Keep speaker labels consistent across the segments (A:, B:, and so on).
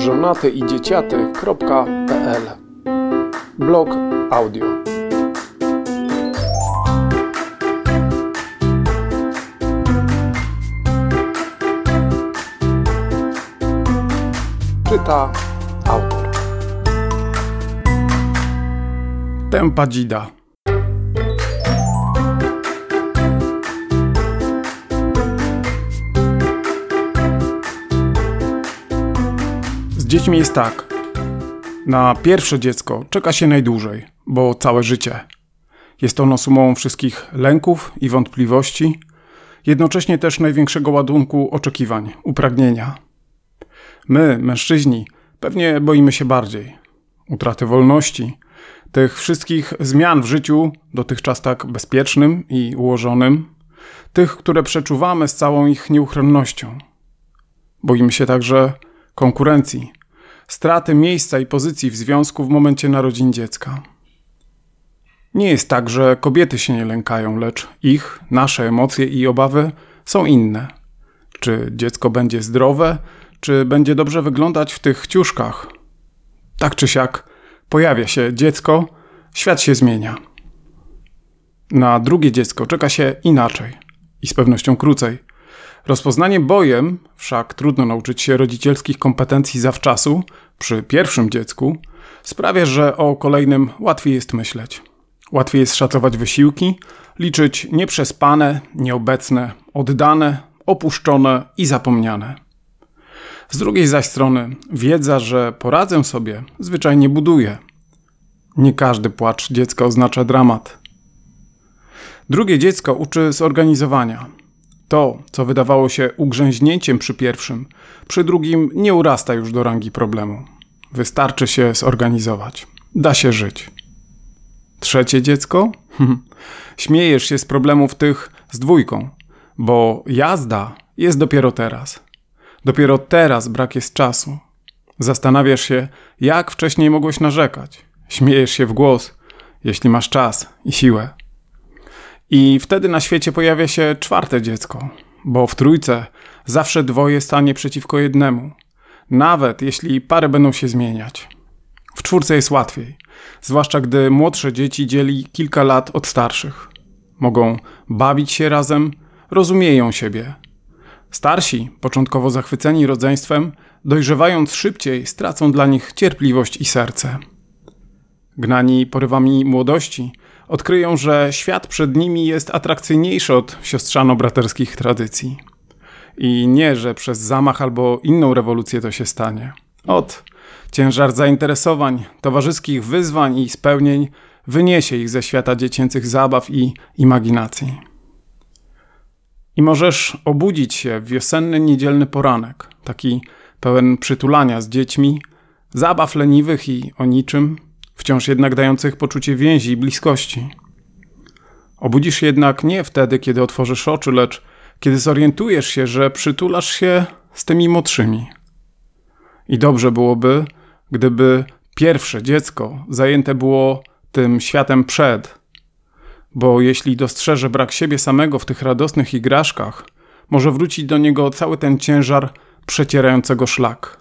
A: żonatyidzieciaty.pl Blog audio. Czyta autor.
B: Tempa dzida dziećmi jest tak. Na pierwsze dziecko czeka się najdłużej, bo całe życie. Jest ono sumą wszystkich lęków i wątpliwości, jednocześnie też największego ładunku oczekiwań, upragnienia. My, mężczyźni, pewnie boimy się bardziej utraty wolności, tych wszystkich zmian w życiu, dotychczas tak bezpiecznym i ułożonym, tych, które przeczuwamy z całą ich nieuchronnością. Boimy się także konkurencji, straty miejsca i pozycji w związku w momencie narodzin dziecka. Nie jest tak, że kobiety się nie lękają, lecz ich, nasze emocje i obawy są inne. Czy dziecko będzie zdrowe, czy będzie dobrze wyglądać w tych ciuszkach? Tak czy siak, pojawia się dziecko, świat się zmienia. Na drugie dziecko czeka się inaczej i z pewnością krócej. Rozpoznanie bojem, wszak trudno nauczyć się rodzicielskich kompetencji zawczasu, przy pierwszym dziecku, sprawia, że o kolejnym łatwiej jest myśleć. Łatwiej jest szacować wysiłki, liczyć nieprzespane, nieobecne, oddane, opuszczone i zapomniane. Z drugiej zaś strony, wiedza, że poradzę sobie, zwyczajnie buduje. Nie każdy płacz dziecka oznacza dramat. Drugie dziecko uczy zorganizowania, to, co wydawało się ugrzęźnięciem przy pierwszym, przy drugim nie urasta już do rangi problemu. Wystarczy się zorganizować. Da się żyć. Trzecie dziecko? Śmiejesz się z problemów tych z dwójką, bo jazda jest dopiero teraz. Dopiero teraz brak jest czasu. Zastanawiasz się, jak wcześniej mogłeś narzekać. Śmiejesz się w głos, jeśli masz czas i siłę. I wtedy na świecie pojawia się czwarte dziecko, bo w trójce zawsze dwoje stanie przeciwko jednemu, nawet jeśli pary będą się zmieniać. W czwórce jest łatwiej, zwłaszcza gdy młodsze dzieci dzieli kilka lat od starszych. Mogą bawić się razem, rozumieją siebie. Starsi, początkowo zachwyceni rodzeństwem, dojrzewając szybciej, stracą dla nich cierpliwość i serce. Gnani porywami młodości, odkryją, że świat przed nimi jest atrakcyjniejszy od siostrzano-braterskich tradycji. I nie, że przez zamach albo inną rewolucję to się stanie. Od ciężar zainteresowań, towarzyskich wyzwań i spełnień wyniesie ich ze świata dziecięcych zabaw i imaginacji. I możesz obudzić się w wiosenny niedzielny poranek, taki pełen przytulania z dziećmi, zabaw leniwych i o niczym, wciąż jednak dających poczucie więzi i bliskości. Obudzisz się jednak nie wtedy, kiedy otworzysz oczy, lecz kiedy zorientujesz się, że przytulasz się z tymi młodszymi. I dobrze byłoby, gdyby pierwsze dziecko zajęte było tym światem przed, bo jeśli dostrzeże brak siebie samego w tych radosnych igraszkach, może wrócić do niego cały ten ciężar przecierającego szlak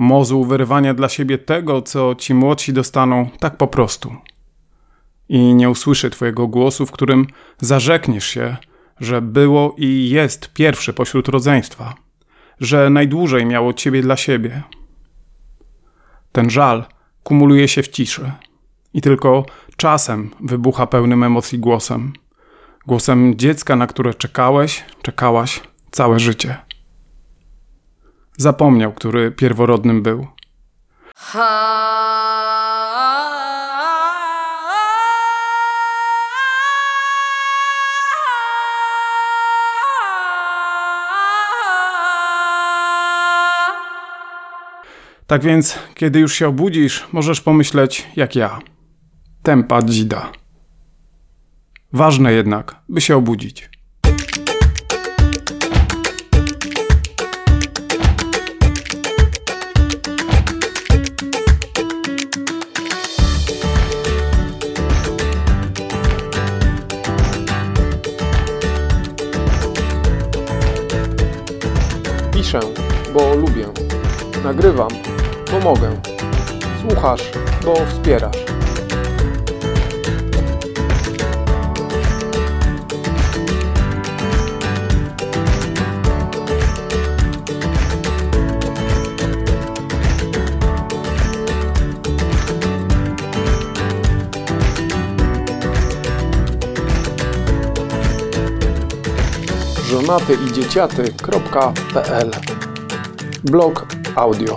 B: mozu wyrywania dla siebie tego, co ci młodsi dostaną tak po prostu. I nie usłyszy Twojego głosu, w którym zarzekniesz się, że było i jest pierwsze pośród rodzeństwa, że najdłużej miało Ciebie dla siebie. Ten żal kumuluje się w ciszy i tylko czasem wybucha pełnym emocji głosem. Głosem dziecka, na które czekałeś, czekałaś całe życie. Zapomniał, który pierworodnym był. Tak więc, kiedy już się obudzisz, możesz pomyśleć jak ja. Tempa dzida. Ważne jednak, by się obudzić.
A: Piszę, bo lubię. Nagrywam, pomogę. Słuchasz, bo wspierasz. Żonaty i dzieciaty.pl Blog audio